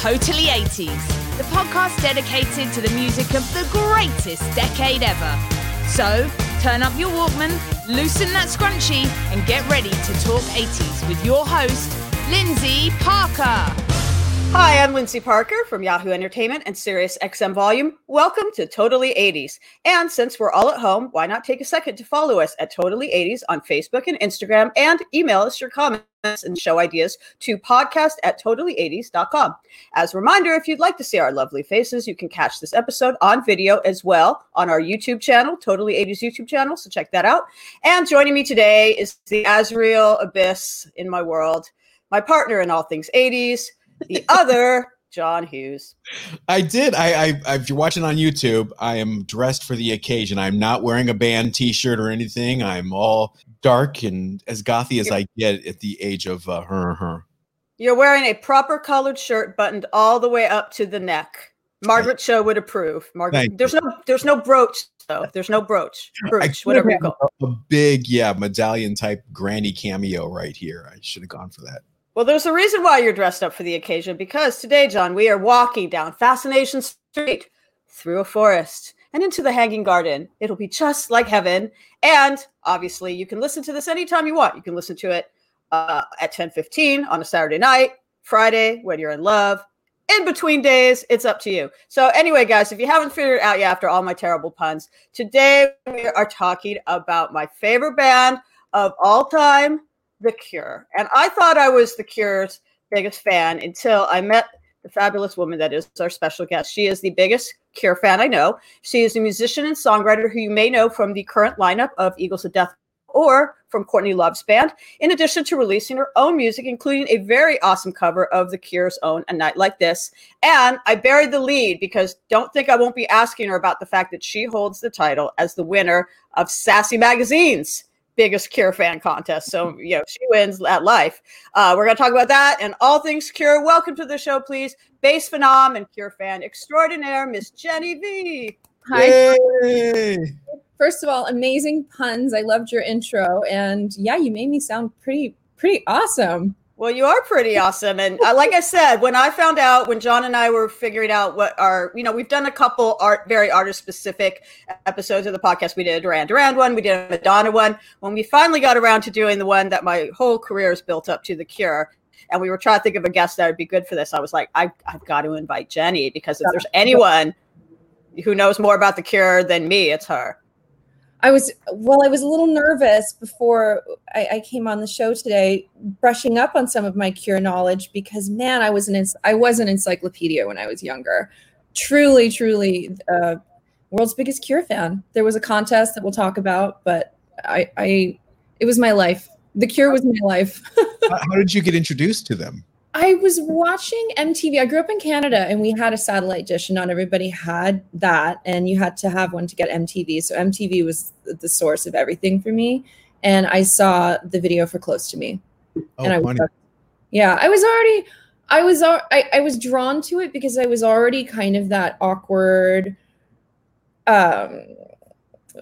Totally 80s, the podcast dedicated to the music of the greatest decade ever. So, turn up your Walkman, loosen that scrunchie, and get ready to talk 80s with your host, Lindsay Parker. Hi, I'm Lindsay Parker from Yahoo Entertainment and Sirius XM Volume. Welcome to Totally 80s. And since we're all at home, why not take a second to follow us at Totally 80s on Facebook and Instagram and email us your comments and show ideas to podcast at totally80s.com. As a reminder, if you'd like to see our lovely faces, you can catch this episode on video as well on our YouTube channel, Totally 80s YouTube channel. So check that out. And joining me today is the Azrael Abyss in my world, my partner in all things 80s the other John Hughes. I did. I, I, I, if you're watching on YouTube, I am dressed for the occasion. I'm not wearing a band T-shirt or anything. I'm all dark and as gothy as I get at the age of uh, her. Her. You're wearing a proper colored shirt, buttoned all the way up to the neck. Margaret Cho Show would approve. Margaret, there's you. no, there's no brooch though. There's no brooch, brooch, whatever you call. A big, yeah, medallion type granny cameo right here. I should have gone for that. Well, there's a reason why you're dressed up for the occasion because today, John, we are walking down Fascination Street through a forest and into the Hanging Garden. It'll be just like heaven. And obviously, you can listen to this anytime you want. You can listen to it uh, at 10:15 on a Saturday night, Friday when you're in love. In between days, it's up to you. So, anyway, guys, if you haven't figured it out yet after all my terrible puns, today we are talking about my favorite band of all time, the Cure. And I thought I was The Cure's biggest fan until I met the fabulous woman that is our special guest. She is the biggest Cure fan I know. She is a musician and songwriter who you may know from the current lineup of Eagles of Death or from Courtney Love's band, in addition to releasing her own music, including a very awesome cover of The Cure's own A Night Like This. And I buried the lead because don't think I won't be asking her about the fact that she holds the title as the winner of Sassy Magazine's biggest Cure fan contest. So, you know, she wins at life. Uh, we're going to talk about that and all things Cure. Welcome to the show, please. Bass phenom and Cure fan extraordinaire, Miss Jenny V. Hi. Yay. First of all, amazing puns. I loved your intro. And yeah, you made me sound pretty, pretty awesome. Well, you are pretty awesome. And uh, like I said, when I found out, when John and I were figuring out what our, you know, we've done a couple art, very artist specific episodes of the podcast. We did a Duran Duran one, we did a Madonna one. When we finally got around to doing the one that my whole career is built up to, The Cure, and we were trying to think of a guest that would be good for this, I was like, I, I've got to invite Jenny because if there's anyone who knows more about The Cure than me, it's her. I was well, I was a little nervous before I, I, came on the show today, brushing up on some of my cure knowledge because man, I was an I was an encyclopedia when I was younger. Truly, truly, uh, world's biggest cure fan. There was a contest that we'll talk about, but I, I it was my life. The cure was my life. How did you get introduced to them? I was watching MTV. I grew up in Canada and we had a satellite dish, and not everybody had that. And you had to have one to get MTV. So MTV was the source of everything for me. And I saw the video for Close to Me. Oh, and I was, yeah, I was already, I was, I, I was drawn to it because I was already kind of that awkward, um,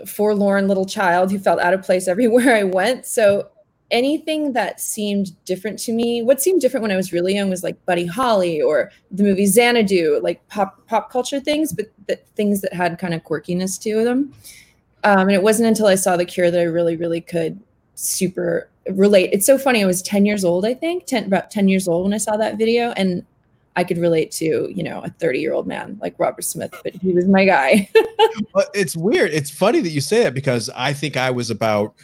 forlorn little child who felt out of place everywhere I went. So anything that seemed different to me what seemed different when i was really young was like buddy holly or the movie xanadu like pop pop culture things but things that had kind of quirkiness to them. Um, and it wasn't until i saw the cure that i really really could super relate. It's so funny i was 10 years old i think 10 about 10 years old when i saw that video and i could relate to you know a 30 year old man like robert smith but he was my guy. It's weird it's funny that you say that because i think i was about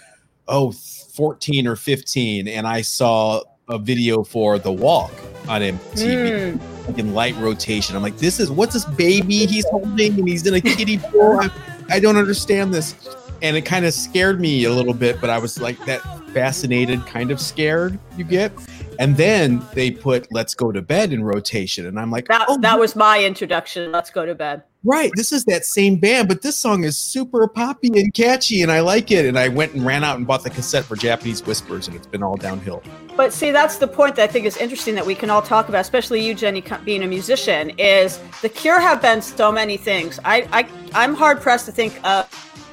oh 14 or 15 and I saw a video for The Walk on MTV mm. in light rotation. I'm like, this is what's this baby he's holding and he's in a kiddie pool. I, I don't understand this. and it kind of scared me a little bit, but I was like that fascinated, kind of scared you get. And then they put Let's Go to Bed in rotation. And I'm like, That oh, that was my introduction. Let's go to bed. right. This is that same band, but this song is super poppy and catchy, and I like it. And I went and ran out and bought the cassette for Japanese Whispers, and it's been all downhill. But see, that's the point that I think is interesting that we can all talk about, especially you, Jenny, being a musician. Is the Cure have been so many things. I, I I'm hard pressed to think of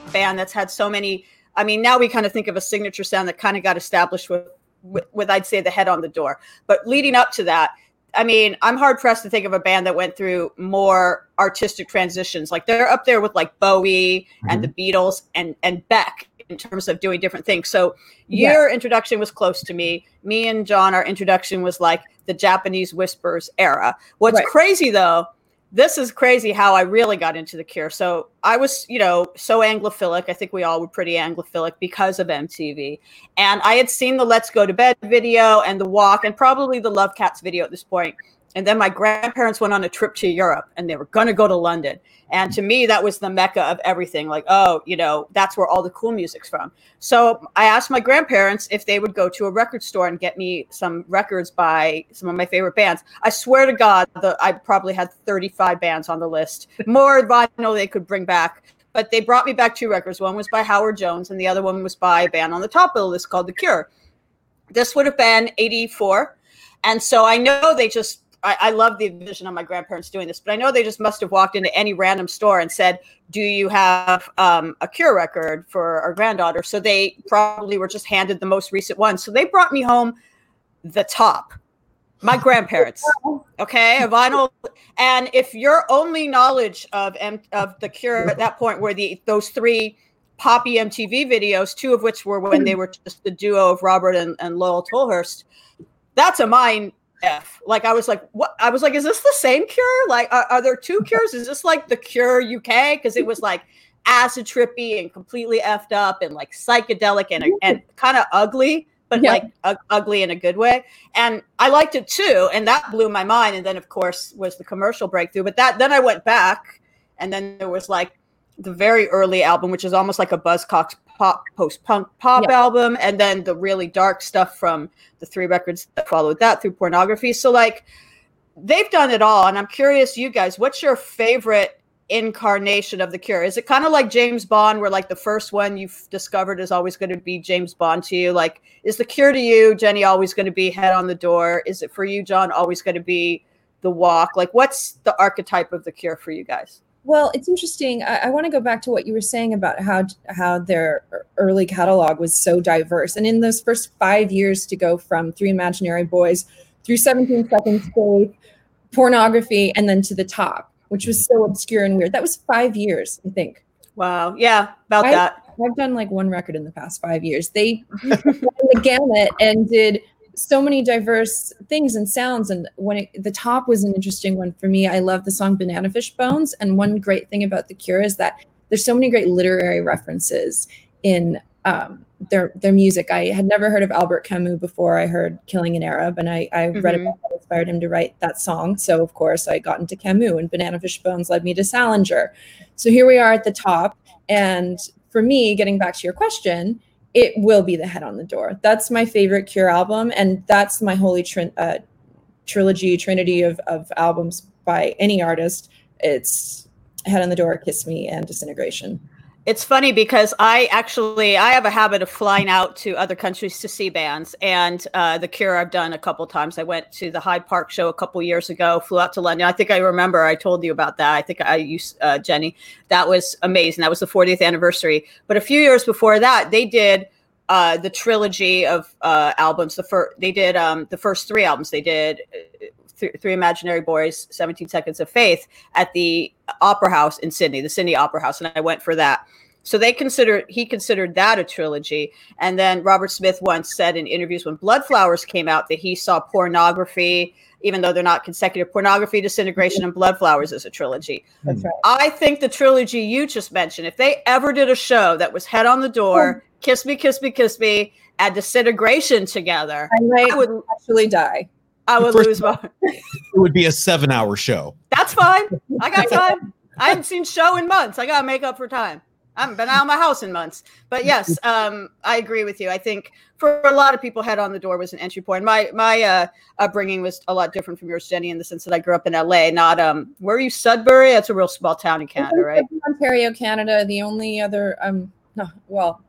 a band that's had so many. I mean, now we kind of think of a signature sound that kind of got established with, with, with I'd say the head on the door. But leading up to that, I mean, I'm hard pressed to think of a band that went through more artistic transitions. Like they're up there with like Bowie and the mm-hmm. Beatles and and Beck in terms of doing different things. So Yeah. your introduction was close to me. Me and John, our introduction was like the Japanese Whispers era. What's Right. crazy though, this is crazy how I really got into the Cure. So I was, you know, so Anglophilic. I think we all were pretty Anglophilic because of MTV. And I had seen the Let's Go to Bed video and the Walk and probably the Love Cats video at this point. And then my grandparents went on a trip to Europe and they were going to go to London. And to me, that was the mecca of everything. Like, oh, you know, that's where all the cool music's from. So I asked my grandparents if they would go to a record store and get me some records by some of my favorite bands. I swear to God, the, I probably had 35 bands on the list, more vinyl they could bring back. But they brought me back two records. One was by Howard Jones, and the other one was by a band on the top of the list called The Cure. This would have been 84. And so I know they just, I, I love the vision of my grandparents doing this, but I know they just must have walked into any random store and said, Do you have um, a Cure record for our granddaughter? So they probably were just handed the most recent one. So they brought me home the top. My grandparents, okay, a vinyl. And if your only knowledge of M- of the Cure at that point were the those three poppy MTV videos, two of which were when they were just the duo of Robert and, and Lol Tolhurst, that's a mind F. Like I was like, what? I was like, is this the same Cure? Like, are, are there two Cures? Is this like the Cure UK? Because it was like acid trippy and completely effed up and like psychedelic and and kind of ugly, but Yeah. like ugly in a good way. And I liked it too, and that blew my mind. And then of course was the commercial breakthrough. But that then I went back, and then there was like the very early album, which is almost like a Buzzcocks pop post punk pop Yeah. album, and then the really dark stuff from the three records that followed that through pornography. So like they've done it all, and I'm curious, you guys, what's your favorite incarnation of the Cure? Is it kind of like James Bond, where like the first one you've discovered is always going to be James Bond to you? Like, is the Cure to you, Jenny, always going to be Head on the Door? Is it for you, John, always going to be The Walk? Like, what's the archetype of the Cure for you guys? Well, it's interesting. I, I want to go back to what you were saying about how how their early catalog was so diverse, and in those first five years to go from Three Imaginary Boys through 17 Seconds Faith, pornography, and then to the top, which was so obscure and weird. That was five years, I think. Wow, yeah, about I- that. I've done like one record in the past five years. They ran the gamut and did so many diverse things and sounds. And when it, the top was an interesting one for me, I love the song Banana Fish Bones. And one great thing about The Cure is that there's so many great literary references in um, their their music. I had never heard of Albert Camus before I heard Killing an Arab, and I, I read Mhm. about what inspired him to write that song. So of course I got into Camus, and Banana Fish Bones led me to Salinger. So here we are at the top, and for me, getting back to your question, it will be the head on the door. That's my favorite Cure album, and that's my holy trin- uh, trilogy, trinity of, of albums by any artist. It's Head on the Door, Kiss Me, and Disintegration. It's funny because I actually I have a habit of flying out to other countries to see bands, and uh, the Cure I've done a couple times. I went to the Hyde Park show a couple years ago. Flew out to London. I think I remember I told you about that. I think I used uh, Jenny. That was amazing. That was the 40th anniversary. But a few years before that, they did uh, the trilogy of uh, albums. The first they did um, the first three albums. They did. Th- Three Imaginary Boys, 17 Seconds of Faith at the Opera House in Sydney, the Sydney Opera House, and I went for that. So they considered he considered that a trilogy. And then Robert Smith once said in interviews when Blood Flowers came out that he saw pornography, even though they're not consecutive, pornography, disintegration, and Blood Flowers as a trilogy. That's right. I think the trilogy you just mentioned, if they ever did a show that was head on the door, oh. kiss me, kiss me, kiss me, and disintegration together, I I would actually die. I would First lose my It would be a seven hour show. That's fine. I got time. I haven't seen show in months. I gotta make up for time. I haven't been out of my house in months. But yes, um, I agree with you. I think for a lot of people, head on the door was an entry point. My my uh, upbringing was a lot different from yours, Jenny, in the sense that I grew up in LA. Not um, where are you, Sudbury? That's a real small town in Canada, right? Ontario, Canada. The only other um, no, well,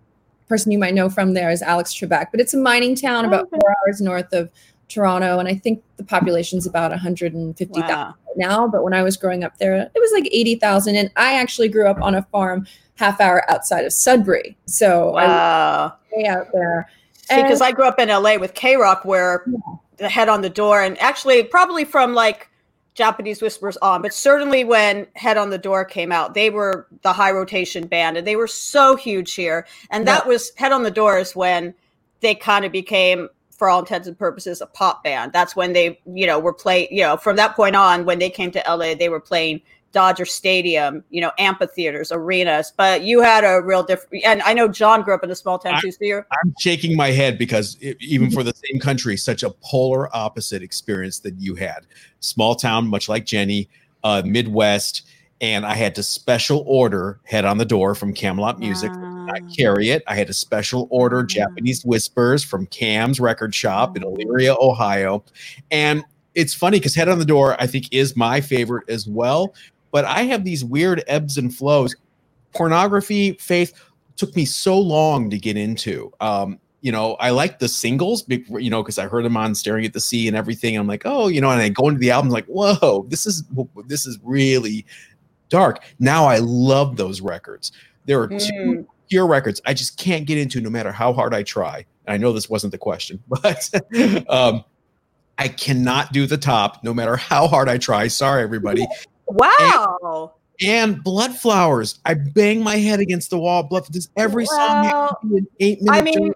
person you might know from there is Alex Trebek, but it's a mining town about four hours north of Toronto, and I think the population's about 150,000 Wow. now. But when I was growing up there, it was like 80,000, and I actually grew up on a farm half hour outside of Sudbury, so I was way out there. Because I grew up in LA with K Rock, where the head on the door, and actually probably from like Japanese Whispers on, but certainly when Head on the Door came out, they were the high rotation band, and they were so huge here. And that was Head on the Door is when they kind of became, for all intents and purposes, a pop band. That's when they, you know, were playing. You know, from that point on, when they came to LA, they were playing Dodger Stadium, you know, amphitheaters, arenas. But you had a real different, and I know John grew up in a small town I- too. So you're I'm shaking my head because it, even for the same country, such a polar opposite experience that you had. Small town, much like Jenny, uh, Midwest, and I had to special order head on the door from Camelot Music. I carry it. I had a special order Mm. Japanese Whispers from Cam's Record Shop in Elyria, Ohio. And it's funny because Head on the Door, I think, is my favorite as well. But I have these weird ebbs and flows. Pornography, faith took me so long to get into. Um, you know, I like the singles, you know, because I heard them on Staring at the Sea and everything. I'm like, oh, you know, and I go into the album like, whoa, this is this is really dark. Now I love those records. There are two Mm. Pure records I just can't get into no matter how hard I try. I know this wasn't the question, but um, I cannot do the top no matter how hard I try. Sorry, everybody. Wow. And Blood Flowers, I bang my head against the wall. Blood, does every song have Well, to be an eight minute? I mean,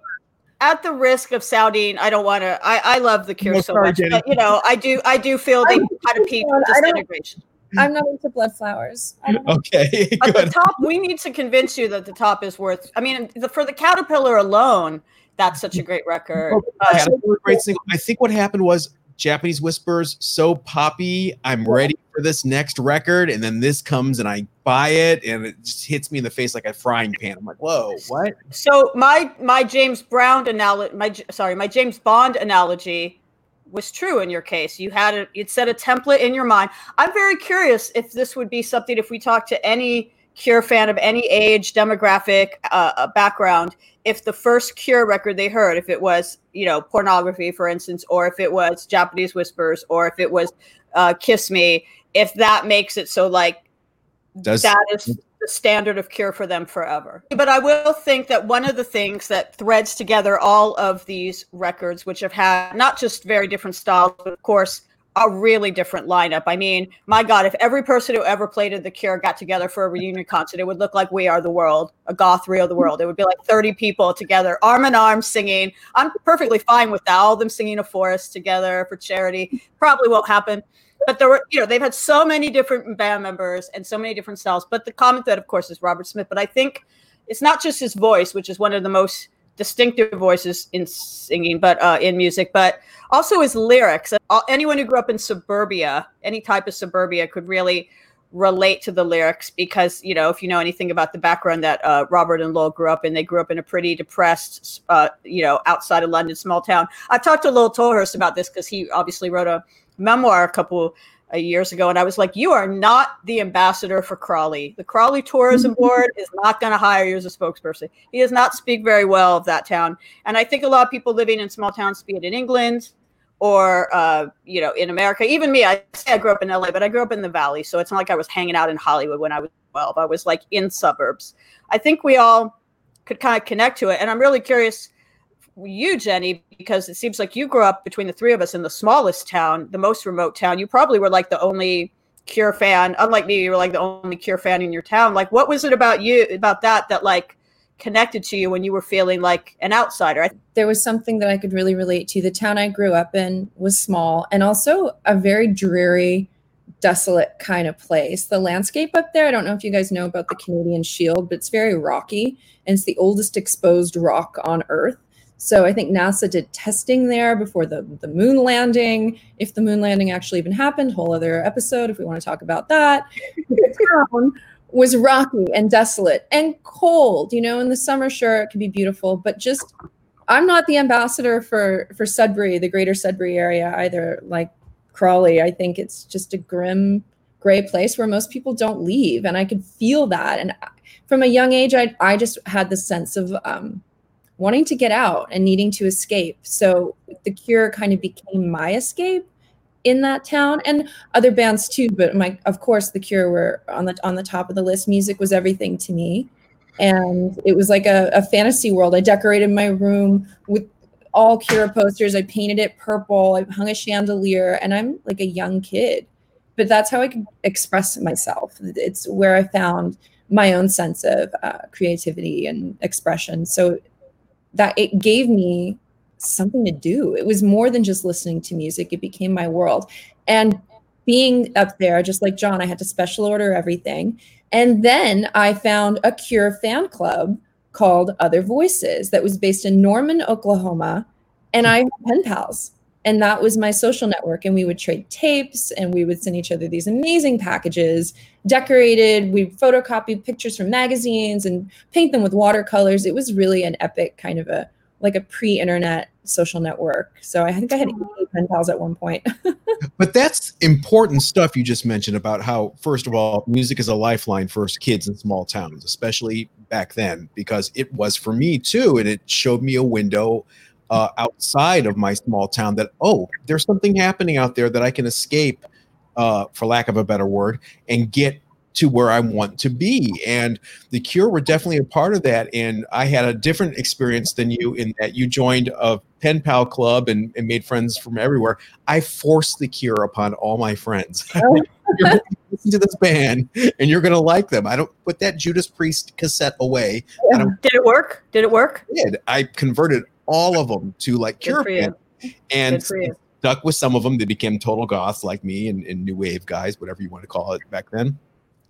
at the risk of sounding, I don't want to. I, I love the Cure No, so sorry, much, Jenny. but you know, I do. I do feel they I'm- kind of peaked with I don't- disintegration. I'm not into blood flowers. I don't okay, But the top, we need to convince you that the top is worth. I mean, the, for the Caterpillar alone, that's such a great record. Oh, Uh, Caterpillar, great single. I think what happened was Japanese Whispers so poppy. I'm ready for this next record, and then this comes and I buy it, and it just hits me in the face like a frying pan. I'm like, whoa, what? so my my James Brown analogy, my sorry, my James Bond analogy was true in your case. You had it. It set a template in your mind. I'm very curious if this would be something if we talk to any Cure fan of any age, demographic, uh, uh, background. If the first Cure record they heard, if it was you know pornography, for instance, or if it was Japanese Whispers, or if it was uh, Kiss Me, if that makes it so like Does that is the standard of cure for them forever. But I will think that one of the things that threads together all of these records, which have had not just very different styles, but of course, a really different lineup. I mean, my God, if every person who ever played in The Cure got together for a reunion concert, it would look like We Are the World, a goth Rio the World. It would be like 30 people together, arm in arm, singing. I'm perfectly fine with that. All of them singing a forest together for charity. Probably won't happen but there were you know they've had so many different band members and so many different styles. But the common thread of course is robert smith. But i think it's not just his voice which is one of the most distinctive voices in singing but uh, in music but also his lyrics. Uh, anyone who grew up in suburbia any type of suburbia could really relate to the lyrics because you know if you know anything about the background that uh, robert and lol grew up in they grew up in a pretty depressed uh, you know outside of london small town i've talked to lol tolhurst about this because he obviously wrote a memoir a couple uh, years ago, and I was like, "You are not the ambassador for Crawley. The Crawley Tourism Board is not going to hire you as a spokesperson. He does not speak very well of that town." And I think a lot of people living in small towns, be it in England or uh, you know in America, even me, I say I grew up in LA, but I grew up in the Valley, so it's not like I was hanging out in Hollywood when I was twelve. I was like in suburbs. I think we all could kind of connect to it, and I'm really curious you, Jenny, because it seems like you grew up between the three of us in the smallest town, the most remote town. You probably were like the only Cure fan. Unlike me, you were like the only Cure fan in your town. Like, what was it about you, about that, that like connected to you when you were feeling like an outsider? There was something that I could really relate to. The town I grew up in was small and also a very dreary, desolate kind of place. The landscape up there, I don't know if you guys know about the Canadian Shield, but it's very rocky and it's the oldest exposed rock on Earth. So I think NASA did testing there before the, the moon landing. If the moon landing actually even happened, whole other episode if we want to talk about that. Was rocky and desolate and cold. You know, in the summer, sure, it can be beautiful, but just I'm not the ambassador for for Sudbury, the greater Sudbury area either. Like Crawley, I think it's just a grim, gray place where most people don't leave, and I could feel that. And from a young age, I I just had the sense of um, wanting to get out and needing to escape. So the Cure kind of became my escape in that town and other bands too but my of course the cure were on the on the top of the list. Music was everything to me. And it was like a, a fantasy world. I decorated my room with all cure posters. I painted it purple. I hung a chandelier and i'm like a young kid but that's how i could express myself. It's where i found my own sense of uh, creativity and expression. So that it gave me something to do. It was more than just listening to music, it became my world. And being up there, just like John, I had to special order everything. And then I found a Cure fan club called Other Voices that was based in Norman, Oklahoma. And I had pen pals. And that was my social network. And we would trade tapes and we would send each other these amazing packages, decorated. We photocopy pictures from magazines and paint them with watercolors. It was really an epic kind of a like a pre-internet social network. So I think I had 80 pen pals at one point. but that's important stuff you just mentioned about how, first of all, music is a lifeline for kids in small towns, especially back then, because it was for me too, and it showed me a window uh, outside of my small town that oh, there's something happening out there that I can escape. Uh, for lack of a better word, and get to where I want to be. And the Cure were definitely a part of that. And I had a different experience than you in that you joined a pen pal club and, and made friends from everywhere. I forced the Cure upon all my friends. Oh. listen to this band and you're gonna like them. I don't put that Judas Priest cassette away. Did it work? Did it work? I did. I converted all of them to like Cure and stuck with some of them. They became total goths like me and, and new wave guys, whatever you want to call it back then.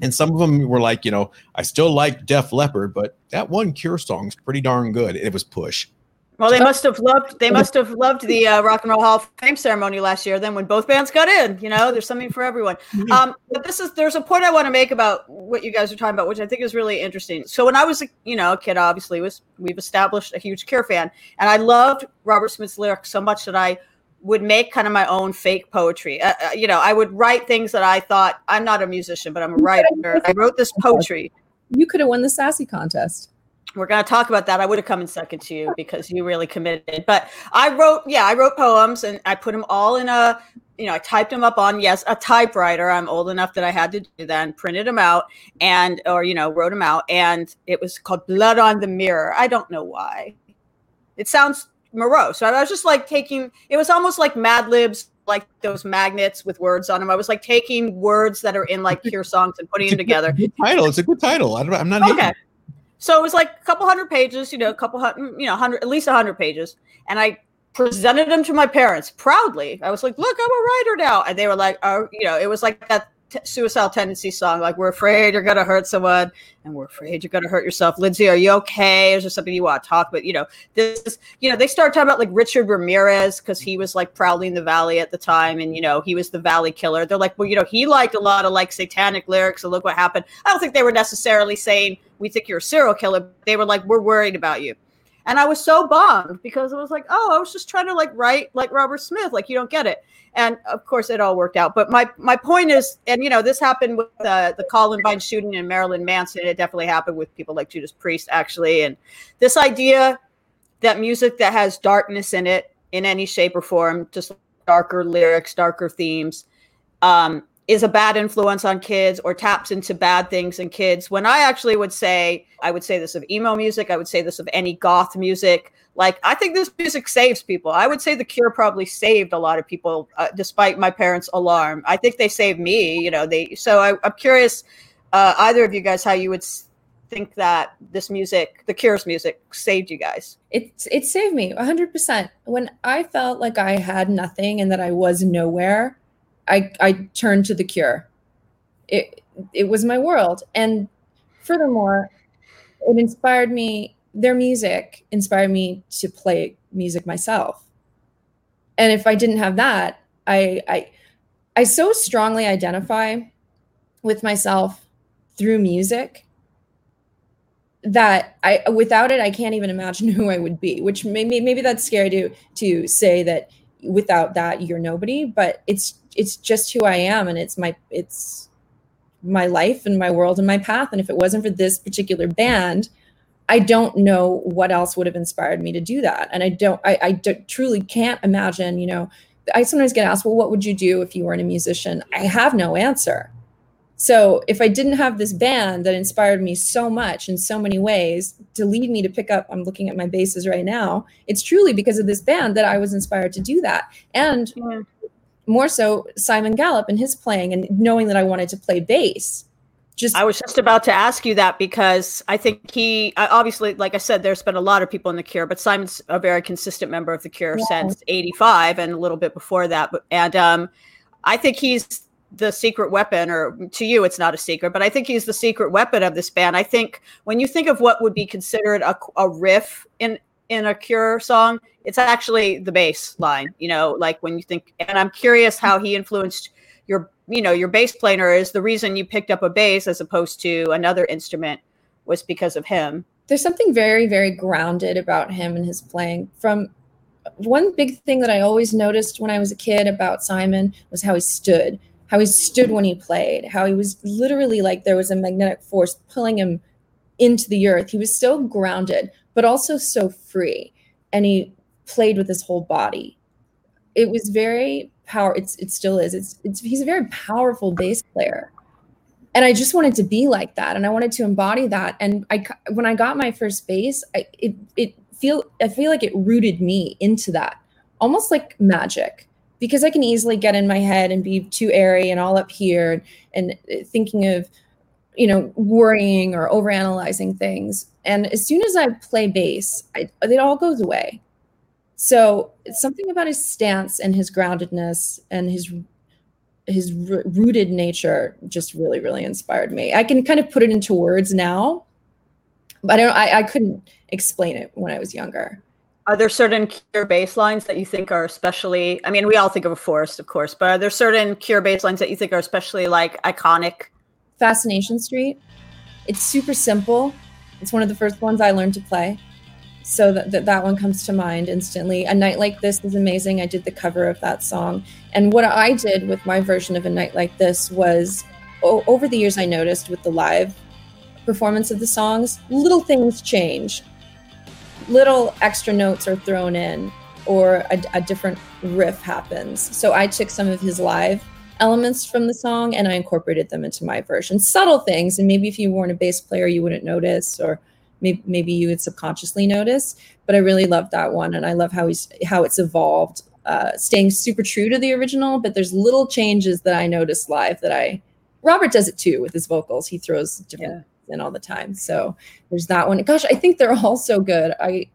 And some of them were like, you know, I still like Def Leppard, but that one Cure song's pretty darn good. It was Push. Well, they must have loved. They must have loved the uh, Rock and Roll Hall of Fame ceremony last year. Then, when both bands got in, you know, there's something for everyone. Mm-hmm. Um, but this is there's a point I want to make about what you guys are talking about, which I think is really interesting. So, when I was, a, you know, a kid, obviously, was we've established a huge Cure fan, and I loved Robert Smith's lyrics so much that I would make kind of my own fake poetry. Uh, uh, you know, I would write things that I thought I'm not a musician, but I'm a writer. I wrote this poetry. You could have won the sassy contest. We're going to talk about that. I would have come in second to you because you really committed. But I wrote, yeah, I wrote poems and I put them all in a, you know, I typed them up on yes, a typewriter. I'm old enough that I had to do that and printed them out and, or you know, wrote them out. And it was called Blood on the Mirror. I don't know why. It sounds morose. So I was just like taking it was almost like Mad Libs, like those magnets with words on them. I was like taking words that are in like Cure songs and putting them together. Good title. It's a good title. I don't, I'm not okay. So it was like a couple hundred pages, you know, a couple hundred, mm, you know, hundred at least a hundred pages, and I presented them to my parents proudly. I was like, "Look, I'm a writer now," and they were like, "Oh, you know," it was like that t- suicidal tendency song like we're afraid you're gonna hurt someone and we're afraid you're gonna hurt yourself. Lindsay are you okay? Is there something you want to talk about? You know this is, you know they start talking about like richard ramirez because he was like prowling the valley at the time and you know he was the valley killer. They're like well you know he liked a lot of like satanic lyrics and look what happened. I don't think they were necessarily saying we think you're a serial killer they were like we're worried about you and I was so bummed because it was like, oh, I was just trying to like write like Robert Smith, like you don't get it. And of course, it all worked out. But my my point is, and you know, this happened with uh, the Columbine shooting in Marilyn Manson. It definitely happened with people like Judas Priest, actually. And this idea that music that has darkness in it in any shape or form, just darker lyrics, darker themes, um, is a bad influence on kids or taps into bad things in kids. When I actually would say, I would say this of emo music, I would say this of any goth music. Like, I think this music saves people. I would say The Cure probably saved a lot of people, uh, despite my parents' alarm. I think they saved me. You know, they. So I, am curious, uh, either of you guys, how you would think that this music, The Cure's music, saved you guys. It it saved me 100. percent When I felt like I had nothing and that I was nowhere I I turned to the cure. It it was my world. And furthermore, it inspired me, their music inspired me to play music myself. And if I didn't have that, I I I so strongly identify with myself through music that I without it I can't even imagine who I would be. Which maybe maybe that's scary to to say that without that you're nobody, but it's it's just who I am and it's my it's my life and my world and my path. And if it wasn't for this particular band, I don't know what else would have inspired me to do that. And I don't, I, I truly can't imagine, you know, I sometimes get asked, well, what would you do if you weren't a musician? I have no answer. So if I didn't have this band that inspired me so much in so many ways to lead me to pick up, I'm looking at my basses right now. It's truly because of this band that I was inspired to do that. And yeah. More so Simon Gallup and his playing and knowing that I wanted to play bass just I was just about to ask you that because I think he obviously, like I said, there's been a lot of people in the Cure, but Simon's a very consistent member of the Cure yeah. since '85 and a little bit before that. But and um, I think he's the secret weapon, or to you, it's not a secret, but I think he's the secret weapon of this band. I think when you think of what would be considered a, a riff in in a Cure song, it's actually the bass line. You know, like when you think, and I'm curious how he influenced your you know your bass player is the reason you picked up a bass as opposed to another instrument was because of him. There's something very very grounded about him and his playing. From one big thing that i always noticed when i was a kid about simon was how he stood how he stood when he played how he was literally like there was a magnetic force pulling him into the earth. He was so grounded but also so free and he played with his whole body it was very power. It's it still is. It's it's he's a very powerful bass player, and I just wanted to be like that, and I wanted to embody that. And I when I got my first bass, I it it feel I feel like it rooted me into that, almost like magic, because I can easily get in my head and be too airy and all up here and, and thinking of you know worrying or overanalyzing things. And as soon as I play bass, I, it all goes away so it's something about his stance and his groundedness and his his rooted nature just really really inspired me. I can kind of put it into words now, but I don't. I, I couldn't explain it when I was younger. Are there certain cure bass lines that you think are especially? I mean, we all think of a forest, of course, but are there certain cure bass lines that you think are especially like iconic? Fascination Street. It's super simple. It's one of the first ones I learned to play. So that, that that one comes to mind instantly. A night like this is amazing. I did the cover of that song. And what i did with my version of a night like this was o- over the years i noticed with the live performance of the songs little things change. Little extra notes are thrown in or a, a different riff happens. So i took some of his live elements from the song and i incorporated them into my version subtle things and maybe if you weren't a bass player you wouldn't notice or maybe, maybe you would subconsciously notice. But I really love that one, and I love how he's how it's evolved, uh, staying super true to the original. But there's little changes that I notice live that I. Robert does it too with his vocals. He throws different yeah. in all the time. So there's that one. Gosh, I think they're all so good. I.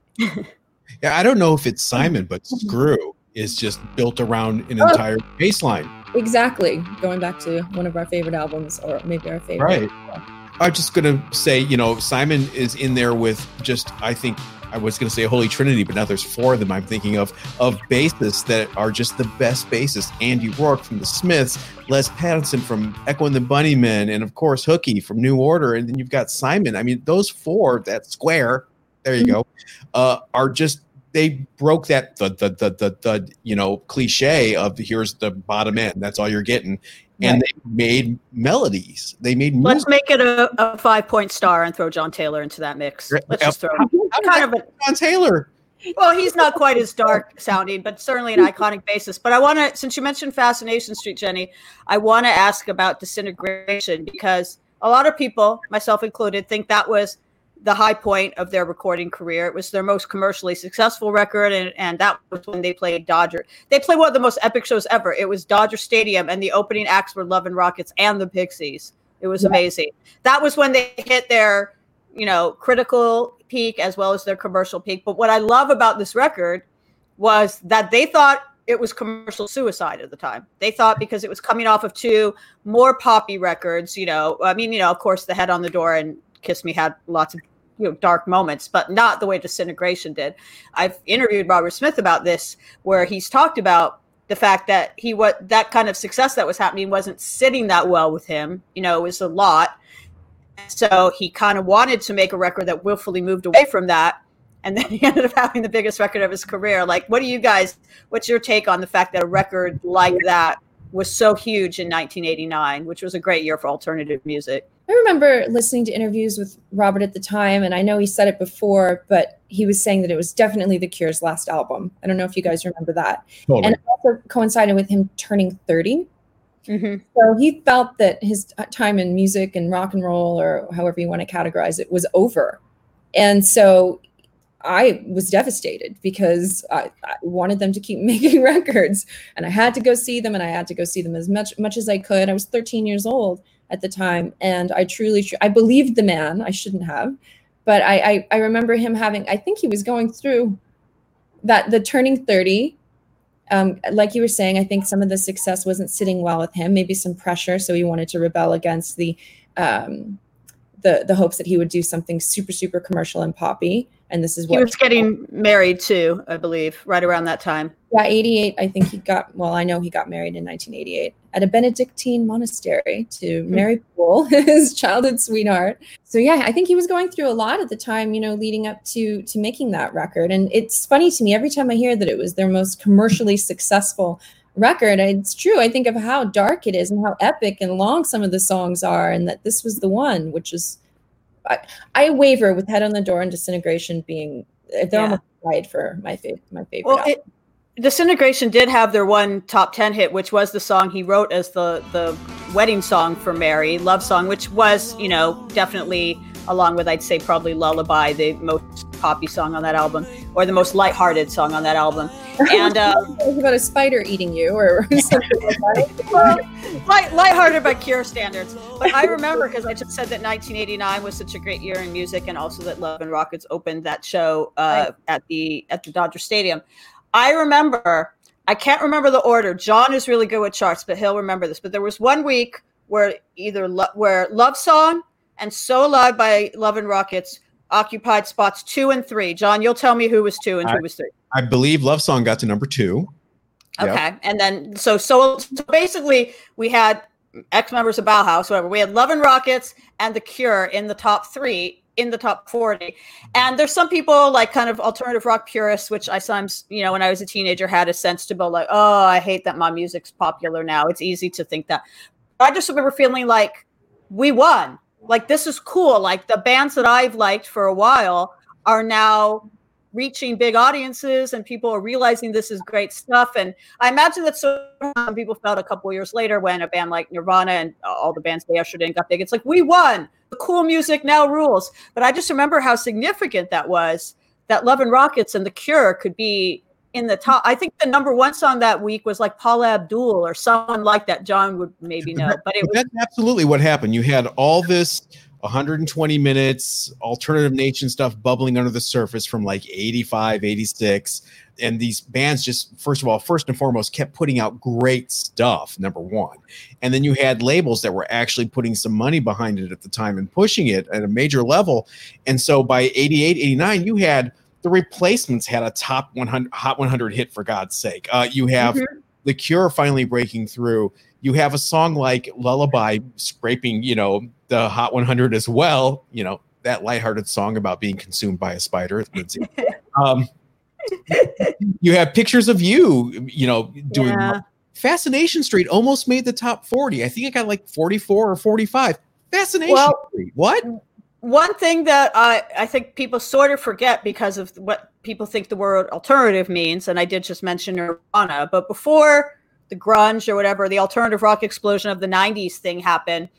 yeah, I don't know if it's Simon, but Screw is just built around an oh. entire bass line. Exactly. Going back to one of our favorite albums, or maybe our favorite. Right. I'm just to say, you know, Simon is in there with just, I think, I was going to say Holy Trinity, but now there's four of them I'm thinking of, of bassists that are just the best bassists. Andy Rourke from the Smiths, Les Pattinson from Echo and the Bunnymen, and of course Hooky from New Order. And then you've got Simon. I mean, those four, that square, there you go, uh, are just they broke that the, the the the the you know cliche of here's the bottom end that's all you're getting and they made melodies. They made. Music. Let's make it a, a, five point star and throw John Taylor into that mix. Let's just throw kind of a, John Taylor. Well, he's not quite as dark sounding, but certainly an iconic basis But I want to, since you mentioned Fascination Street, Jenny, I want to ask about Disintegration because a lot of people, myself included, think that was the high point of their recording career. It was their most commercially successful record, and, and that was when they played Dodger. They played one of the most epic shows ever. It was Dodger Stadium, and the opening acts were Love and Rockets and the Pixies. It was yeah. amazing. That was when they hit their, you know, critical peak as well as their commercial peak. But what I love about this record was that they thought it was commercial suicide at the time. They thought because it was coming off of two more poppy records, you know, I mean, you know, of course, The Head on the Door and Kiss Me had lots of you know dark moments but not the way disintegration did i've interviewed robert smith about this where he's talked about the fact that he what that kind of success that was happening wasn't sitting that well with him you know it was a lot so he kind of wanted to make a record that willfully moved away from that. And then he ended up having the biggest record of his career. Like, what do you guys, what's your take on the fact that a record like that was so huge in 1989, which was a great year for alternative music? I remember listening to interviews with Robert at the time, and I know he said it before, but he was saying that it was definitely The Cure's last album. I don't know if you guys remember that. Totally. And it also coincided with him turning 30. Mm-hmm. So he felt that his time in music and rock and roll, or however you want to categorize it, was over. And so I was devastated because I, I, wanted them to keep making records, and I had to go see them, and I had to go see them as much much as I could. I was 13 years old, at the time, and I truly, I believed the man. I shouldn't have, but I, I, I remember him having. I think he was going through that the turning thirty. Um, like you were saying, I think some of the success wasn't sitting well with him. Maybe some pressure, so he wanted to rebel against the um, the the hopes that he would do something super super commercial and poppy and this is what he was getting married too i believe right around that time. Yeah 88 i think he got well i know he got married in 1988 at a benedictine monastery to mm-hmm. mary poole his childhood sweetheart. So yeah i think he was going through a lot at the time you know leading up to to making that record. And it's funny to me every time i hear that it was their most commercially successful record it's true i think of how dark it is and how epic and long some of the songs are and that this was the one which is I, I waver with Head on the Door and Disintegration being they're yeah. almost tied for my favorite my favorite. Well, it, Disintegration did have their one top ten hit, which was the song he wrote as the the wedding song for Mary, love song, which was you know definitely along with I'd say probably Lullaby, the most poppy song on that album, or the most lighthearted song on that album. And uh, about a spider eating you, or something like that. well, light, lighthearted by Cure standards. But I remember because I just said that 1989 was such a great year in music, and also that Love and Rockets opened that show uh, right. at the at the Dodger Stadium. I remember. I can't remember the order. John is really good with charts, but he'll remember this. But there was one week where either lo- where Love Song and So Alive by Love and Rockets occupied spots two and three. John, you'll tell me who was two and I, who was three. I believe Love Song got to number two. Okay. Yep. And then so, so so basically we had ex members of Bauhaus, whatever. We had Love and Rockets and The Cure in the top three in the top 40. And there's some people like kind of alternative rock purists, which I sometimes, you know, when I was a teenager had a sense to go like, oh, I hate that my music's popular now. It's easy to think that. But I just remember feeling like we won like this is cool. Like the bands that i've liked for a while are now reaching big audiences and people are realizing this is great stuff. And i imagine that some people felt a couple years later when a band like nirvana and all the bands they ushered in got big it's like we won. The cool music now rules. But i just remember how significant that was that love and rockets and the cure could be in the top. I think the number one song that week was like Paula Abdul or someone like that. John would maybe know, but it was that's absolutely what happened. You had all this 120 minutes alternative nation stuff bubbling under the surface from like 85, 86. And these bands just, first of all, first and foremost, kept putting out great stuff, number one. And then you had labels that were actually putting some money behind it at the time and pushing it at a major level. And so by 88, 89, you had the replacements had a top 100 hot 100 hit for god's sake. Uh, you have mm-hmm. the cure finally breaking through. You have a song like lullaby scraping you know the hot 100 as well you know that lighthearted song about being consumed by a spider um, you have pictures of you you know doing yeah. fascination street almost made the top 40 i think it got like 44 or 45 fascination well, street. What one thing that I, I think people sort of forget because of what people think the word alternative means, and I did just mention Nirvana, but before the grunge or whatever, the alternative rock explosion of the 90s thing happened,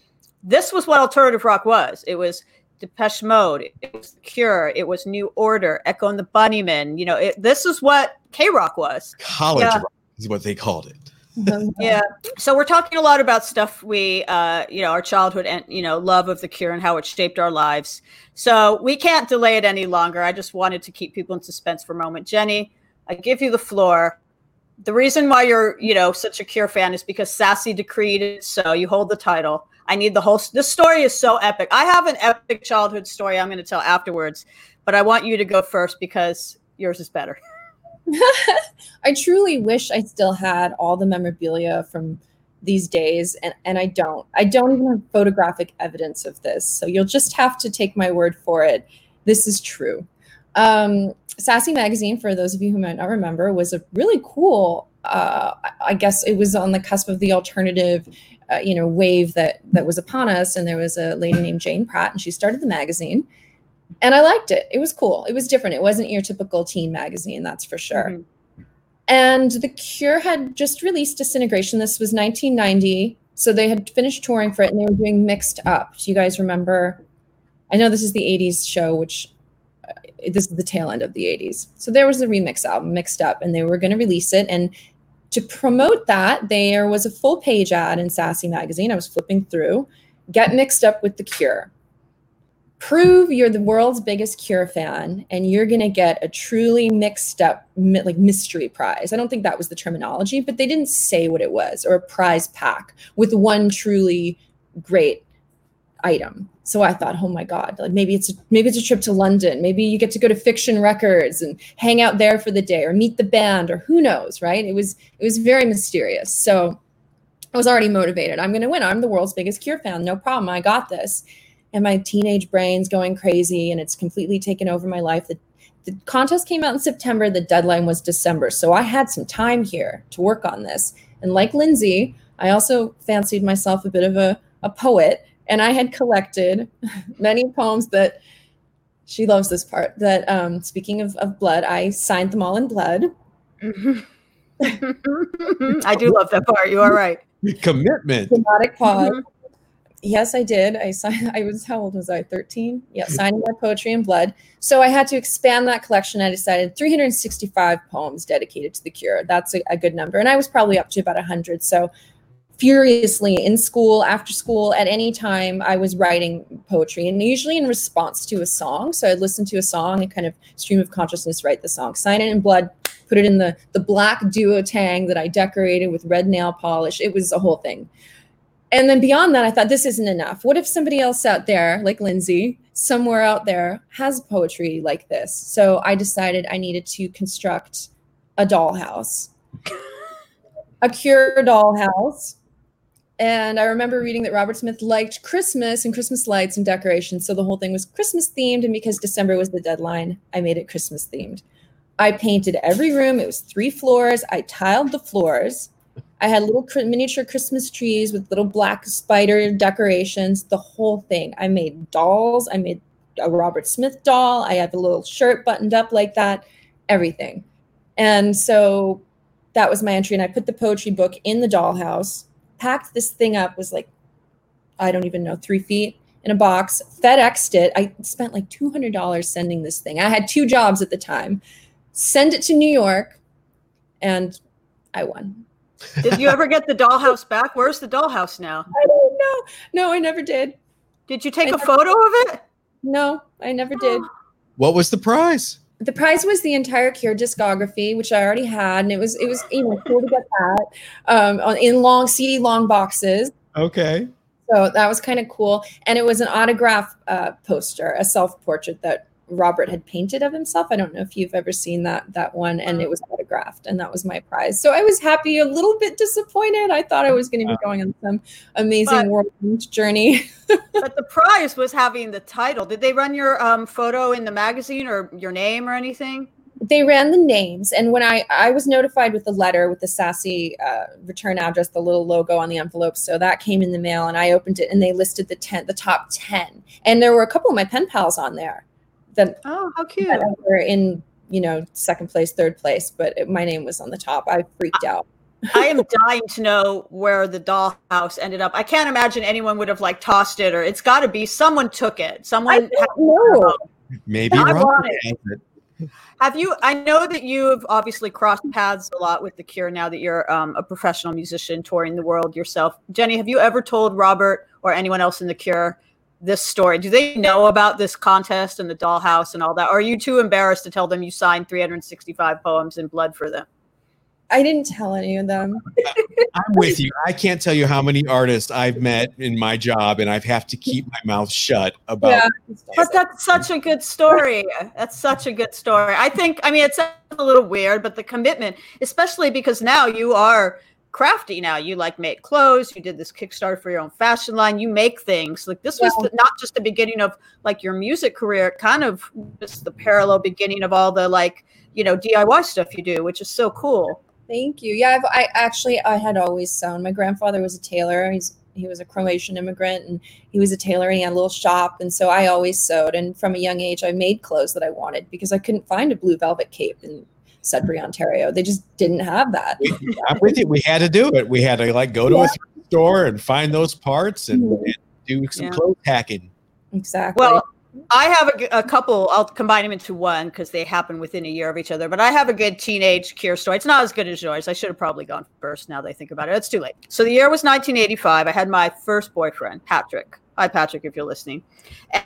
this was what alternative rock was. It was Depeche Mode, it was The Cure, it was New Order, Echo and the Bunnymen. You know, it, this is what K Rock was. College yeah. rock is what they called it. Yeah. So we're talking a lot about stuff we, uh, you know, our childhood and you know, love of the Cure and how it shaped our lives. So we can't delay it any longer. I just wanted to keep people in suspense for a moment. Jenny, I give you the floor. The reason why you're, you know, such a Cure fan is because Sassy decreed it. So you hold the title. I need the whole. This story is so epic. I have an epic childhood story I'm going to tell afterwards, but I want you to go first because yours is better. I truly wish I still had all the memorabilia from these days and, and i don't. I don't even have photographic evidence of this so you'll just have to take my word for it. This is true. Um, sassy magazine for those of you who might not remember was a really cool uh, i guess it was on the cusp of the alternative uh, you know wave that that was upon us and there was a lady named jane pratt and she started the magazine and i liked it it was cool it was different it wasn't your typical teen magazine that's for sure mm-hmm. And The Cure had just released Disintegration. This was 1990. So they had finished touring for it and they were doing Mixed Up. Do you guys remember? I know this is the 80s show, which uh, this is the tail end of the 80s. So there was a remix album, Mixed Up, and they were going to release it. And to promote that, there was a full page ad in Sassy Magazine. I was flipping through. Get mixed up with The Cure prove you're the world's biggest cure fan and you're going to get a truly mixed up like mystery prize. I don't think that was the terminology but they didn't say what it was or a prize pack with one truly great item. So i thought oh my god like maybe it's a, maybe it's a trip to london. Maybe you get to go to fiction records and hang out there for the day or meet the band or who knows right? It was it was very mysterious. So i was already motivated. I'm going to win. I'm the world's biggest cure fan. No problem. I got this and my teenage brain's going crazy and it's completely taken over my life. The, the contest came out in September, the deadline was December. So I had some time here to work on this. And like Lindsay, I also fancied myself a bit of a, a poet and I had collected many poems that she loves this part that um, speaking of, of blood, I signed them all in blood. I do love that part. You are right. Commitment. Dramatic pause. Yes, I did. I signed. I was how old was I? Thirteen. Yeah, signing my poetry in blood. So I had to expand that collection. I decided 365 poems dedicated to the cure. That's a, a good number, and I was probably up to about 100. So furiously in school, after school, at any time, I was writing poetry, and usually in response to a song. So I'd listen to a song and kind of stream of consciousness write the song, sign it in blood, put it in the the black duotang that I decorated with red nail polish. It was a whole thing and then beyond that, I thought this isn't enough. What if somebody else out there, like Lindsay, somewhere out there, has poetry like this? So I decided I needed to construct a dollhouse, a cure dollhouse. And I remember reading that Robert Smith liked Christmas and Christmas lights and decorations. So the whole thing was Christmas themed. And because December was the deadline, I made it Christmas themed. I painted every room. It was three floors. I tiled the floors. I had little miniature Christmas trees with little black spider decorations, the whole thing. I made dolls. I made a Robert Smith doll. I have a little shirt buttoned up like that, everything. And so that was my entry. And I put the poetry book in the dollhouse, packed this thing up, was like, I don't even know, three feet in a box, FedExed it. I spent like $200 sending this thing. I had two jobs at the time. Send it to New York, and I won. Did you ever get the dollhouse back? Where's the dollhouse now? I don't know. No, I never did. Did you take I a photo of it? No, I never did. What was the prize? The prize was the entire Cure discography, which I already had, and it was it was you know cool to get that um, in long CD long boxes. Okay. So that was kind of cool, and it was an autograph uh, poster, a self portrait that Robert had painted of himself. I don't know if you've ever seen that that one, and it was autographed, and that was my prize. So I was happy, a little bit disappointed. I thought I was going to be going on some amazing world journey. but the prize was having the title. Did they run your um, photo in the magazine or your name or anything? They ran the names, and when I I was notified with the letter with the sassy uh, return address, the little logo on the envelope, so that came in the mail, and I opened it, and they listed the ten, the top ten, and there were a couple of my pen pals on there that oh how cute. We're in you know second place third place but it, my name was on the top. I freaked out. I am dying to know where the dollhouse ended up. I can't imagine anyone would have like tossed it or it's got to be someone took it. Someone no maybe wrong. have you i know that you've obviously crossed paths a lot with the cure now that you're um, a professional musician touring the world yourself. Jenny have you ever told robert or anyone else in the cure this story? Do they know about this contest and the dollhouse and all that? Or are you too embarrassed to tell them you signed 365 poems in blood for them? I didn't tell any of them. I'm with you. I can't tell you how many artists I've met in my job, and I have to keep my mouth shut about. Yeah. But that's such a good story. That's such a good story. I think. I mean, it's a little weird, but the commitment, especially because now you are crafty now. You like make clothes. You did this Kickstarter for your own fashion line. You make things. Like this was the, not just the beginning of like your music career. Kind of just the parallel beginning of all the like you know DIY stuff you do, which is so cool. Thank you. Yeah, I've, I actually I had always sewn. My grandfather was a tailor. He's he was a Croatian immigrant, and he was a tailor. And he had a little shop, and so I always sewed. And from a young age, I made clothes that I wanted because I couldn't find a blue velvet cape in Sudbury, Ontario. They just didn't have that. We, I'm with you. We had to do it. We had to like go to a store and find those parts and, Mhm. and do some Yeah. clothes hacking. Exactly. Well, I have a couple. I'll combine them into one because they happen within a year of each other. But I have a good teenage Cure story. It's not as good as yours. I should have probably gone first. Now that I think about it, it's too late. So the year was 1985. I had my first boyfriend, Patrick. Hi, Patrick, if you're listening.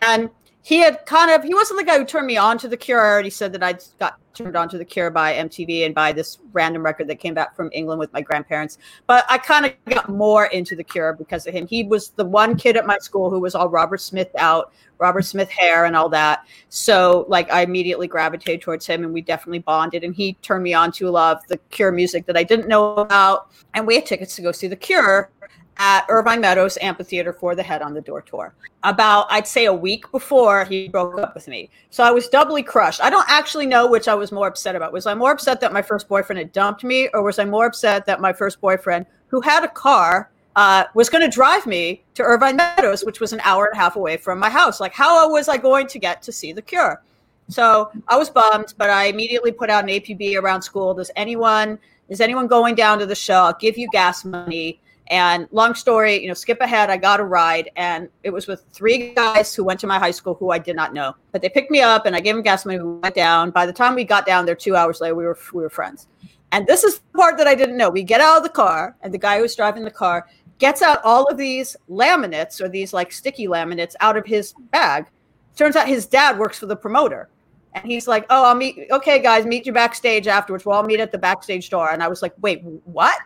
And he had kind of he wasn't the guy who turned me on to the Cure. I already said that I got turned on to the Cure by MTV and by this random record that came back from England with my grandparents. But I kind of got more into the Cure because of him. He was the one kid at my school who was all Robert Smith out, Robert Smith hair and all that. So like I immediately gravitated towards him and we definitely bonded and he turned me on to a lot of the Cure music that I didn't know about. And we had tickets to go see the Cure at Irvine Meadows Amphitheater for the Head on the Door tour. About, I'd say, a week before he broke up with me. So I was doubly crushed. I don't actually know which I was more upset about. Was I more upset that my first boyfriend had dumped me, or was I more upset that my first boyfriend, who had a car, uh, was going to drive me to Irvine Meadows, which was an hour and a half away from my house? Like, how was I going to get to see The Cure? So I was bummed, but I immediately put out an APB around school. Does anyone is anyone going down to the show? I'll give you gas money. And long story, you know, skip ahead. I got a ride, and it was with three guys who went to my high school who I did not know. But they picked me up, and I gave them gas money. We went down. By the time we got down there, two hours later, we were we were friends. And this is the part that I didn't know. We get out of the car, and the guy who was driving the car gets out all of these laminates or these like sticky laminates out of his bag. Turns out his dad works for the promoter. And he's like, "Oh, I'll meet. Okay, guys, meet you backstage afterwards. We'll all meet at the backstage door." And I was like, "Wait, what?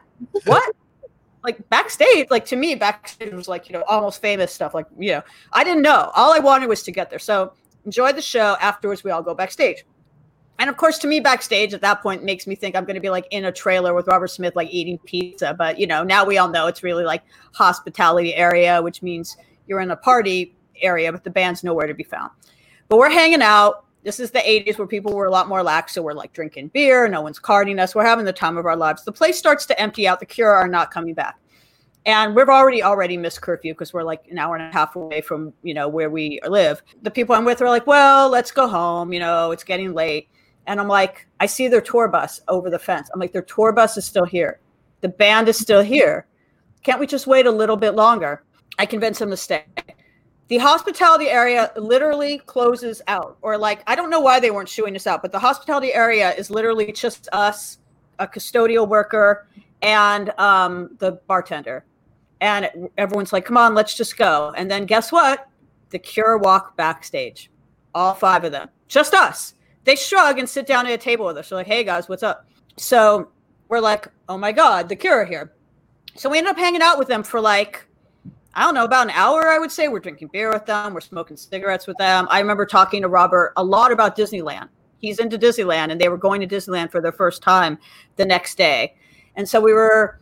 What?" Like backstage, like to me, backstage was like you know almost famous stuff. Like you know, I didn't know. All I wanted was to get there. So enjoy the show. Afterwards, we all go backstage. And of course, to me, backstage at that point makes me think I'm going to be like in a trailer with Robert Smith, like eating pizza. But you know, now we all know it's really like hospitality area, which means you're in a party area, but the band's nowhere to be found. But we're hanging out. This is the 80s where people were a lot more lax. So we're like drinking beer. No one's carding us. We're having the time of our lives. The place starts to empty out. The Cure are not coming back. And we've already already missed curfew because we're like an hour and a half away from, you know, where we live. The people I'm with are like, well, let's go home. You know, it's getting late. And I'm like, I see their tour bus over the fence. I'm like, their tour bus is still here. The band is still here. Can't we just wait a little bit longer? I convince them to stay the hospitality area literally closes out or like i don't know why they weren't shooing us out but the hospitality area is literally just us a custodial worker and um, the bartender. And everyone's like come on let's just go. And then guess what? The cure walk backstage. All five of them. Just us. They shrug and sit down at a table with us. They're like hey guys what's up? So we're like oh my god the cure here. So we ended up hanging out with them for like I don't know, about an hour, I would say. We're drinking beer with them, we're smoking cigarettes with them. I remember talking to Robert a lot about Disneyland. He's into Disneyland, and they were going to Disneyland for their first time the next day. And so we were,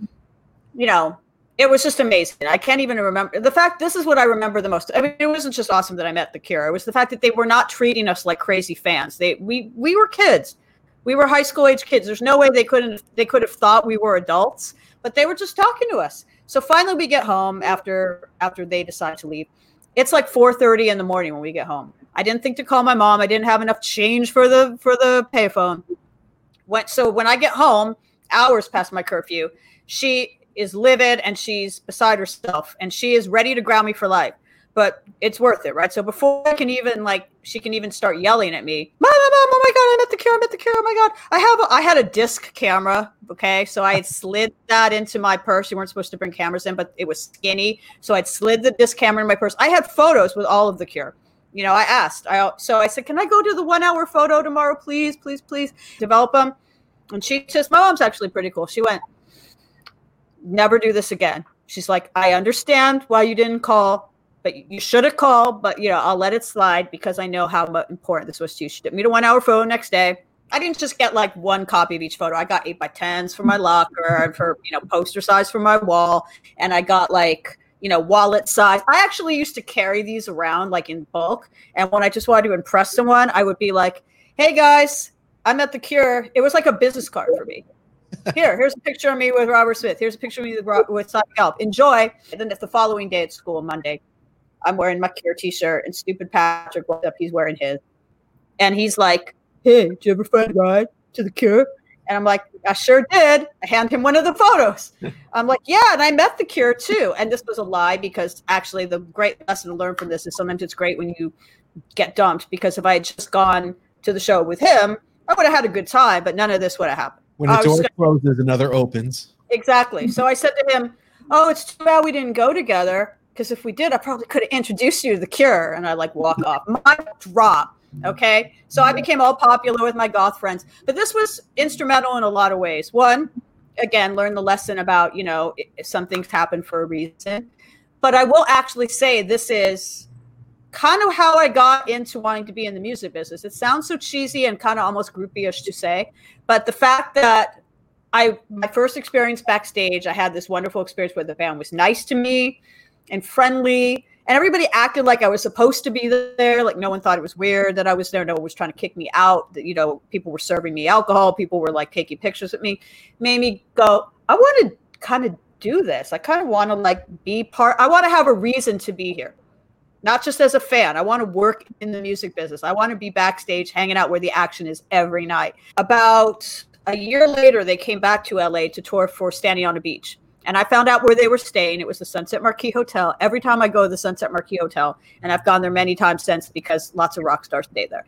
you know, it was just amazing. I can't even remember the fact this is what I remember the most. I mean, it wasn't just awesome that I met the Cure. It was the fact that they were not treating us like crazy fans. They we we were kids. We were high school age kids. There's no way they couldn't they could have thought we were adults, but they were just talking to us. So finally we get home after after they decide to leave. It's like 4:30 in the morning when we get home. I didn't think to call my mom. I didn't have enough change for the for the payphone. Went so when I get home, hours past my curfew, she is livid and she's beside herself and she is ready to ground me for life. But it's worth it, right? So before I can even like she can even start yelling at me, mom, mom, mom, oh my god, I'm at the cure, I'm at the cure, oh my god. I have a, I had a disc camera, okay, so I had slid that into my purse. You weren't supposed to bring cameras in, but it was skinny, so I'd slid the disc camera in my purse. I had photos with all of the cure. You know, I asked, I so I said, can I go do the one hour photo tomorrow, please, please, please, develop them. And she says, my mom's actually pretty cool. She went, never do this again. She's like, I understand why you didn't call but you should have called. But you know, I'll let it slide because I know how important this was to you. She took me to one hour photo next day. I didn't just get like one copy of each photo. I got eight by tens for my locker and for you know poster size for my wall, and I got like you know wallet size. I actually used to carry these around like in bulk, and when I just wanted to impress someone, I would be like, "Hey guys, I'm at the Cure." It was like a business card for me. Here, here's a picture of me with Robert Smith. Here's a picture of me with, with Simon Gallup. Enjoy. And then if the following day at school, Monday, I'm wearing my Cure t-shirt, and stupid Patrick walks up. He's wearing his, and he's like hey, did you ever find a ride to the Cure? And I'm like, I sure did. I hand him one of the photos. I'm like, yeah, and I met the Cure too. And this was a lie because actually the great lesson to learn from this is sometimes it's great when you get dumped because if I had just gone to the show with him, I would have had a good time, but none of this would have happened. When a door gonna- closes, another opens. Exactly. So I said to him, oh, it's too bad we didn't go together because if we did, I probably could have introduced you to the Cure. And I like walk off. My drop Okay. So I became all popular with my goth friends. But this was instrumental in a lot of ways. One, again, learn the lesson about, you know, some things happen for a reason. But I will actually say this is kind of how I got into wanting to be in the music business. It sounds so cheesy and kind of almost groupie-ish to say, but the fact that I my first experience backstage, I had this wonderful experience where the band was nice to me and friendly and everybody acted like I was supposed to be there. Like no one thought it was weird that I was there. No one was trying to kick me out. That you know, people were serving me alcohol. People were like taking pictures with me. Made me go. I want to kind of do this. I kind of want to like be part. I want to have a reason to be here, not just as a fan. I want to work in the music business. I want to be backstage, hanging out where the action is every night. About a year later, they came back to LA to tour for Standing on a Beach and I found out where they were staying. It was the Sunset Marquis Hotel. Every time I go to the Sunset Marquis Hotel, and I've gone there many times since because lots of rock stars stay there.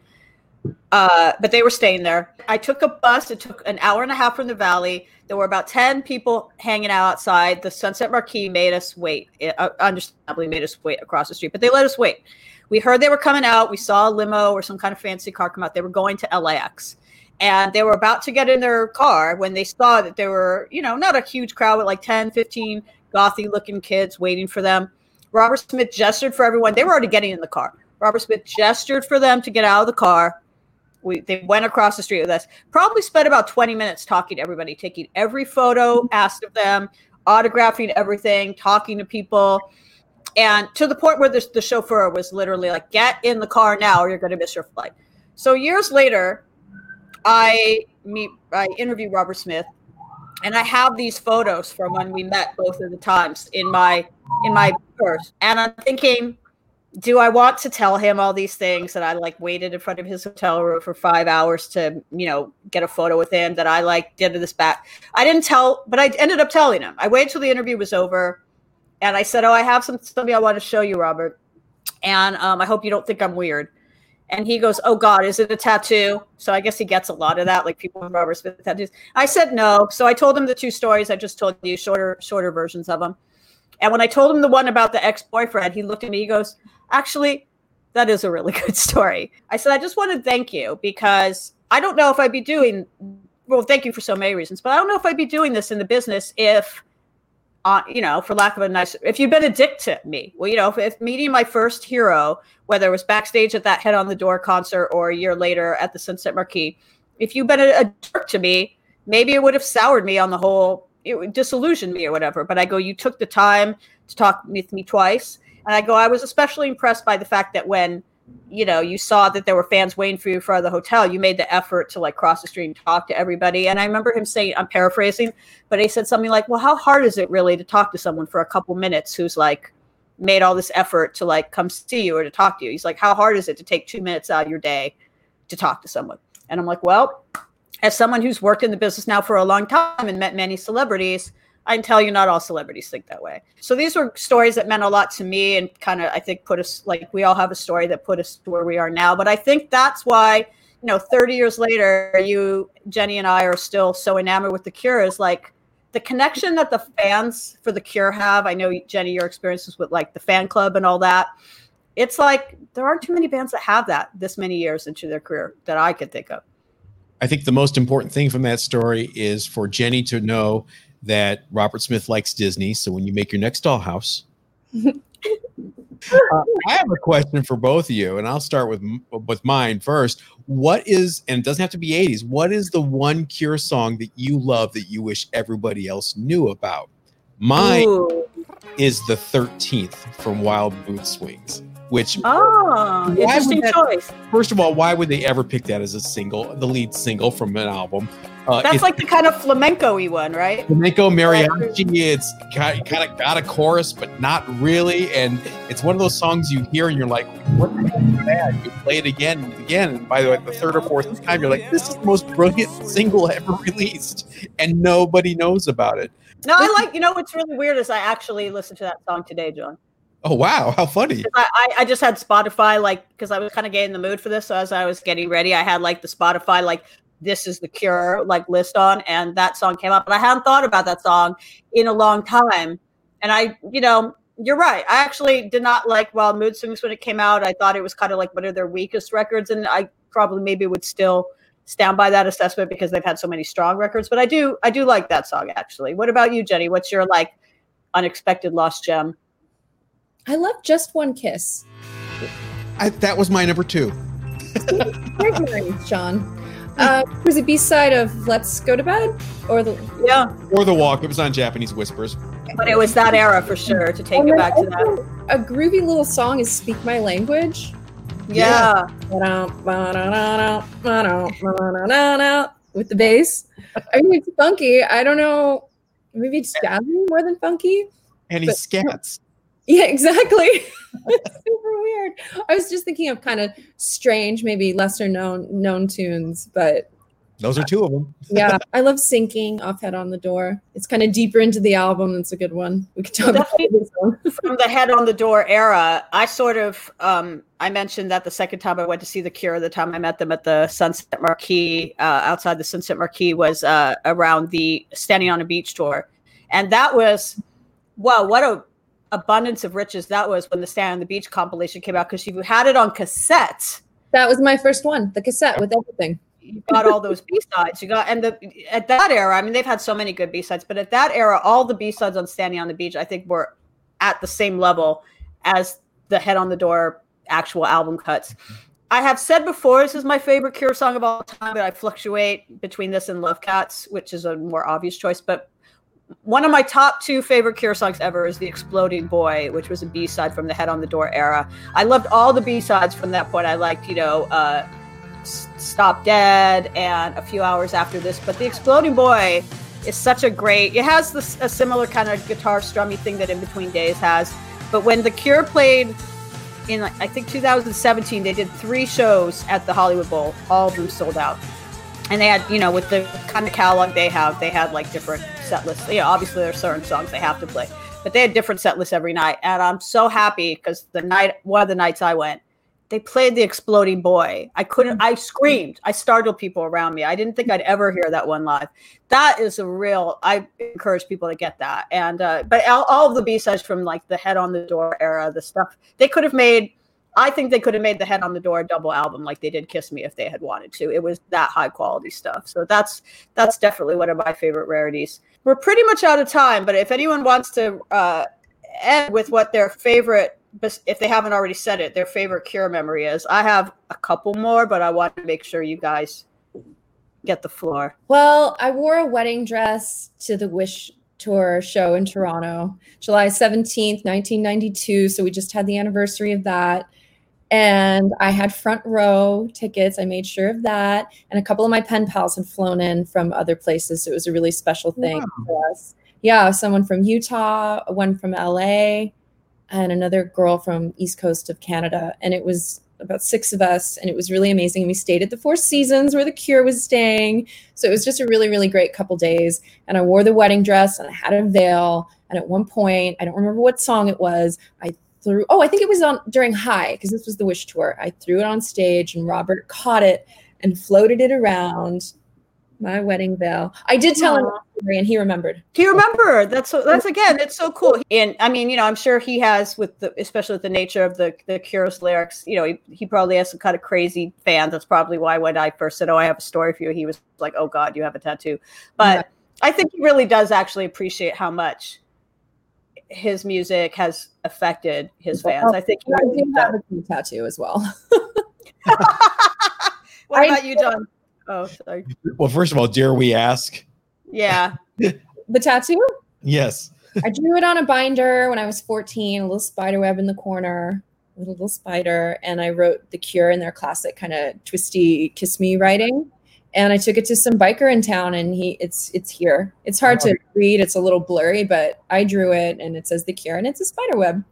Uh, but they were staying there. I took a bus. It took an hour and a half from the valley. There were about 10 people hanging out outside. The Sunset Marquis made us wait. It, uh, understandably made us wait across the street, but they let us wait. We heard they were coming out. We saw a limo or some kind of fancy car come out. They were going to LAX and they were about to get in their car when they saw that there were you know not a huge crowd but like 10 15 gothy looking kids waiting for them. Robert smith gestured for everyone. They were already getting in the car. Robert smith gestured for them to get out of the car. We, they went across the street with us. Probably spent about 20 minutes talking to everybody taking every photo asked of them autographing everything talking to people. And to the point where the, the chauffeur was literally like get in the car now or you're going to miss your flight. So years later I meet, I interview Robert Smith, and I have these photos from when we met both of the times in my in my purse, and I'm thinking, do I want to tell him all these things that I like waited in front of his hotel room for five hours to you know get a photo with him that I like did this back? I didn't tell, but I ended up telling him. I waited till the interview was over, and I said, "Oh, I have some something I want to show you, Robert." And um, I hope you don't think I'm weird. And he goes, Oh God, is it a tattoo? So I guess he gets a lot of that, like people with Robert Smith tattoos. I said no. So I told him the two stories I just told you, shorter, shorter versions of them. And when I told him the one about the ex-boyfriend, he looked at me, he goes, Actually, that is a really good story. I said, I just want to thank you because I don't know if I'd be doing well, thank you for so many reasons, but I don't know if I'd be doing this in the business if uh, you know, for lack of a nice, if you've been a dick to me, well, you know, if, if, meeting my first hero, whether it was backstage at that Head on the Door concert or a year later at the Sunset Marquis, if you've been a, a jerk to me, maybe it would have soured me on the whole, it would disillusion me or whatever. But I go, you took the time to talk with me twice. And I go, I was especially impressed by the fact that when you know, you saw that there were fans waiting for you for the hotel, you made the effort to like cross the street and talk to everybody. And I remember him saying, I'm paraphrasing, but he said something like, Well, how hard is it really to talk to someone for a couple minutes who's like made all this effort to like come see you or to talk to you? He's like, How hard is it to take two minutes out of your day to talk to someone? And I'm like, Well, as someone who's worked in the business now for a long time and met many celebrities, I can tell you not all celebrities think that way. So these were stories that meant a lot to me and kind of I think put us like we all have a story that put us to where we are now. But I think that's why, you know, 30 years later, you Jenny and I are still so enamored with the cure is like the connection that the fans for the cure have. I know Jenny, your experiences with like the fan club and all that. It's like there aren't too many bands that have that this many years into their career that I could think of. I think the most important thing from that story is for Jenny to know that Robert Smith likes Disney. So when you make your next dollhouse, Uh, I have a question for both of you, and I'll start with with mine first. What is, and it doesn't have to be 80s, what is the one Cure song that you love that you wish everybody else knew about? Mine Ooh. is the 13th from Wild Mood Swings, which, Oh, interesting that- choice. first of all, why would they ever pick that as a single, the lead single from an album? Uh, That's like the kind of flamenco-y one, right? flamenco mariachi. It's kind of got a chorus, but not really. And it's one of those songs you hear and you're like, what the heck is that? You play it again and again. And by the way, the third or fourth time, you're like, this is the most brilliant single ever released. And nobody knows about it. No, I like. You know what's really weird is I actually listened to that song today, John. Oh, wow. How funny! I, I, just had Spotify like because I was kind of getting in the mood for this. So as I was getting ready, I had like the Spotify like this is the Cure like list on, and that song came up. And I hadn't thought about that song in a long time. And I, you know, you're right. I actually did not like Wild Mood Swings when it came out. I thought it was kind of like one of their weakest records, and I probably maybe would still stand by that assessment because they've had so many strong records. But I do, I do like that song actually. What about you, Jenny? What's your like unexpected lost gem? I love Just One Kiss. I, that was my number two. Great memories, John. Uh, was a B side of Let's Go to Bed? Or the Yeah, Or The Walk. It was on Japanese Whispers. but it was that era for sure to take And it back to that. A groovy little song is Speak My Language. Yeah. With the bass. I mean, it's funky. I don't know. Maybe it's jazzy more than funky. And he But- scats. Yeah, exactly. it's super weird. I was just thinking of kind of strange, maybe lesser known known tunes, but Those are two of them. yeah, I love sinking off head on the door. It's kind of deeper into the album. It's a good one. We could talk about Definitely. this one. From the head on the door era, I sort of um I mentioned that the second time I went to see the Cure, the time I met them at the Sunset Marquis, uh, outside the Sunset Marquis was uh around the Standing on a Beach tour. And that was wow, what a abundance of riches that was when the Stand on the Beach compilation came out because you had it on cassette. That was my first one, the cassette with everything. you got all those B sides. You got and the at that era, I mean, they've had so many good B sides, but at that era, all the B sides on Standing on the Beach, I think, were at the same level as the Head on the Door actual album cuts. I have said before, this is my favorite Cure song of all time, but I fluctuate between this and Love Cats, which is a more obvious choice. But one of my top two favorite Cure songs ever is The Exploding Boy, which was a B side from the Head on the Door era. I loved all the B sides from that point. I liked, you know, uh, Stop Dead and a few hours after this. But The Exploding Boy is such a great, it has this, a similar kind of guitar strummy thing that In Between Days has. But when The Cure played in, I think 2017, they did three shows at the Hollywood Bowl. All of them sold out. And they had, you know, with the kind of catalog they have, they had like different set lists. You know, obviously there are certain songs they have to play, but they had different set lists every night. And I'm so happy because the night, one of the nights I went, they played the exploding boy. I couldn't, I screamed. I startled people around me. I didn't think I'd ever hear that one live. That is a real, I encourage people to get that. And, uh, but all, all of the B-sides from like the head on the door era, the stuff they could have made, I think they could have made the head on the door double album like they did Kiss Me if they had wanted to. It was that high quality stuff. So that's, that's definitely one of my favorite rarities. We're pretty much out of time, but if anyone wants to, uh, end with what their favorite if they haven't already said it, their favorite Cure memory is. I have a couple more, but I want to make sure you guys get the floor. Well, I wore a wedding dress to the Wish Tour show in Toronto, July 17th, 1992. So we just had the anniversary of that. And I had front row tickets. I made sure of that. And a couple of my pen pals had flown in from other places. So it was a really special thing for us. Yeah, someone from Utah, one from LA, and another girl from East Coast of Canada. And it was about six of us, and it was really amazing. We stayed at the Four Seasons where the Cure was staying. So it was just a really, really great couple days. And I wore the wedding dress and I had a veil. And at one point, I don't remember what song it was, I threw, oh, I think it was on during High, because this was the Wish Tour. I threw it on stage and Robert caught it and floated it around my wedding veil. I did tell him, Aw. the story and he remembered. Do you remember? That's so, that's again, it's so cool. And I mean, you know, I'm sure he has with the especially with the nature of the the Cure's lyrics. You know, he, he probably has some kind of crazy fans. That's probably why when I first said, "Oh, I have a story for you," he was like, "Oh God, you have a tattoo." But I think he really does actually appreciate how much his music has affected his fans. I think. I do have a cool tattoo as well. what about you, John? Oh, sorry. Well, first of all, dare we ask? Yeah. the tattoo? Yes. I drew it on a binder when I was 14, a little spider web in the corner, a little, little spider, and I wrote The Cure in their classic kind of twisty kiss me writing. And I took it to some biker in town and he it's it's here. It's hard to read, it's a little blurry, but I drew it and it says The Cure and it's a spider web.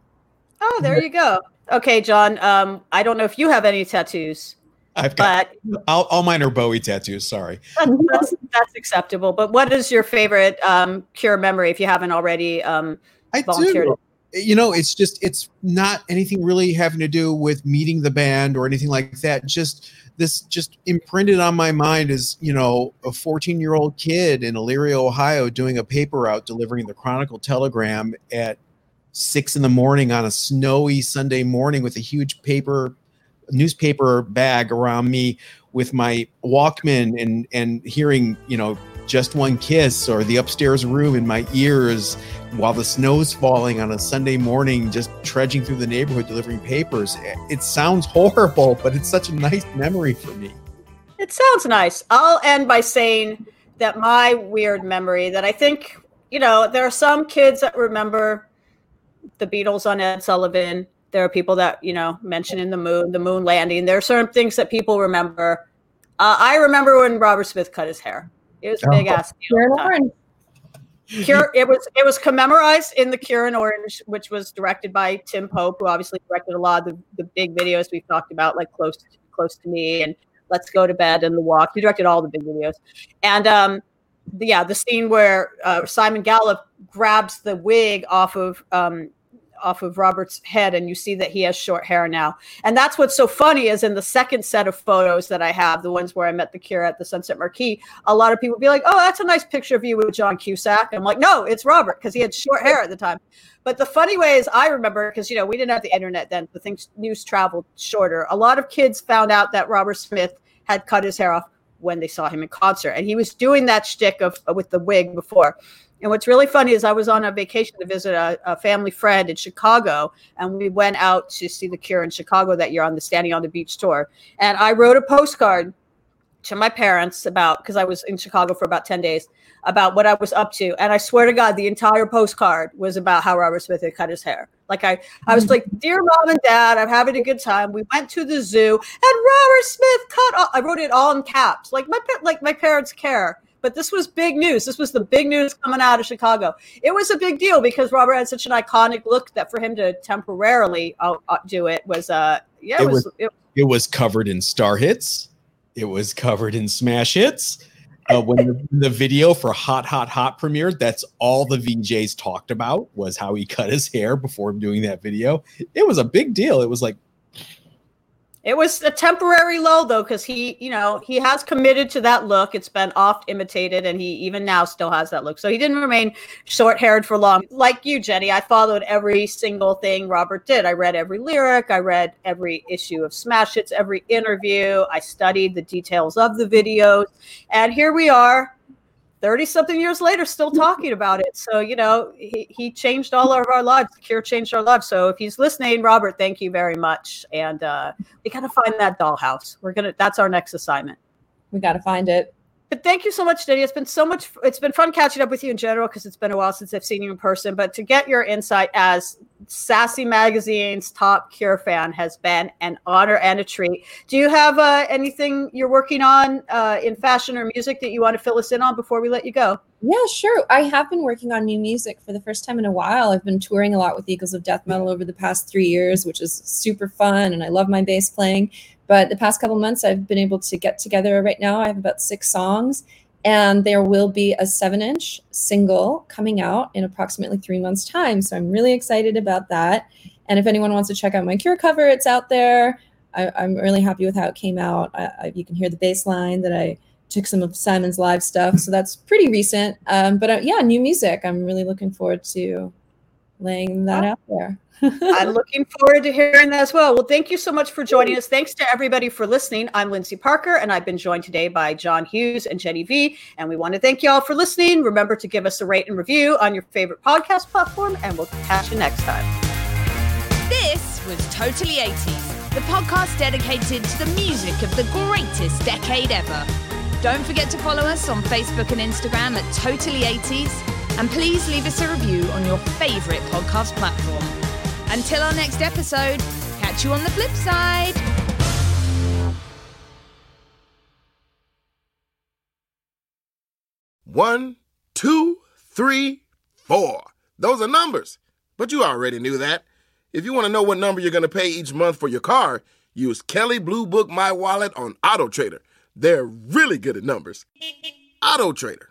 Oh, there you go. Okay, John. Um, I don't know if you have any tattoos. I've got all, all mine are Bowie tattoos. Sorry, that's, that's, that's, acceptable. But what is your favorite um, Cure memory? If you haven't already, um, I do. You know, it's just it's not anything really having to do with meeting the band or anything like that. Just this just imprinted on my mind as you know a 14 year old kid in Elyria, Ohio, doing a paper route delivering the Chronicle Telegram at six in the morning on a snowy Sunday morning with a huge paper newspaper bag around me with my Walkman and and hearing you know just one kiss or the upstairs room in my ears while the snow's falling on a Sunday morning, just trudging through the neighborhood delivering papers. It sounds horrible, but it's such a nice memory for me. It sounds nice. I'll end by saying that my weird memory that I think, you know, there are some kids that remember the Beatles on Ed Sullivan there are people that you know mention in the moon, the moon landing. There are certain things that people remember. Uh, I remember when Robert Smith cut his hair. It was a big oh. ass deal. Cure, it was it was commemorized in the Cure in Orange, which was directed by Tim Pope, who obviously directed a lot of the, the big videos we've talked about, like close to, close to me and Let's Go to Bed and The Walk. He directed all the big videos, and um, the, yeah, the scene where uh, Simon Gallup grabs the wig off of um, off of Robert's head and you see that he has short hair now. And that's what's so funny is in the second set of photos that I have, the ones where I met the Cure at the Sunset Marquis, a lot of people be like, "Oh, that's a nice picture of you with John Cusack." I'm like, "No, it's Robert because he had short hair at the time." But the funny way is I remember because you know we didn't have the internet then, the things news traveled shorter. A lot of kids found out that Robert Smith had cut his hair off when they saw him in concert, and he was doing that shtick of uh, with the wig before. And what's really funny is I was on a vacation to visit a, a, family friend in Chicago, and we went out to see The Cure in Chicago that year on the Standing on the Beach tour. And I wrote a postcard to my parents about because I was in Chicago for about 10 days about what I was up to. And I swear to God, the entire postcard was about how Robert Smith had cut his hair. Like I, I was like, dear mom and dad, I'm having a good time. We went to the zoo and Robert Smith cut off. I wrote it all in caps. Like my like my parents care but this was big news. This was the big news coming out of Chicago. It was a big deal because Robert had such an iconic look that for him to temporarily uh, uh do it was, uh, yeah, it, it was. It, it, was covered in star hits. It was covered in smash hits. Uh, when the, the, video for Hot Hot Hot premiered, that's all the VJs talked about was how he cut his hair before doing that video. It was a big deal. It was like it was a temporary low though, because he, you know, he has committed to that look. It's been oft imitated, and he even now still has that look. So he didn't remain short haired for long. Like you, Jenny, I followed every single thing Robert did. I read every lyric, I read every issue of Smash Hits, every interview. I studied the details of the videos, and here we are 30 something years later still talking about it so you know he, he changed all of our lives the cure changed our lives so if he's listening robert thank you very much and uh we gotta find that dollhouse we're gonna that's our next assignment we gotta find it but thank you so much, Diddy. It's been so much. It's been fun catching up with you in general because it's been a while since I've seen you in person. But to get your insight as Sassy Magazine's top Cure fan has been an honor and a treat. Do you have uh, anything you're working on uh, in fashion or music that you want to fill us in on before we let you go? Yeah, sure. I have been working on new music for the first time in a while. I've been touring a lot with Eagles of Death Metal over the past three years, which is super fun, and I love my bass playing. But the past couple months, I've been able to get together right now. I have about six songs, and there will be a seven inch single coming out in approximately three months' time. So I'm really excited about that. And if anyone wants to check out my Cure cover, it's out there. I, am really happy with how it came out. I, I, you can hear the bass line that I took some of Simon's live stuff. So that's pretty recent. Um, but uh, yeah, new music. I'm really looking forward to laying that out there. I'm looking forward to hearing that as well. Well, thank you so much for joining us. Thanks to everybody for listening. I'm Lindsay Parker, and I've been joined today by John Hughes and Jenny V. And we want to thank you all for listening. Remember to give us a rate and review on your favorite podcast platform, and we'll catch you next time. This was Totally 80s, the podcast dedicated to the music of the greatest decade ever. Don't forget to follow us on Facebook and Instagram at Totally 80s, and please leave us a review on your favorite podcast platform. Until our next episode, catch you on the flip side. One, two, three, four. Those are numbers. But you already knew that. If you want to know what number you're going to pay each month for your car, use Kelley Blue Book My Wallet on Auto Trader. They're really good at numbers. Auto Trader.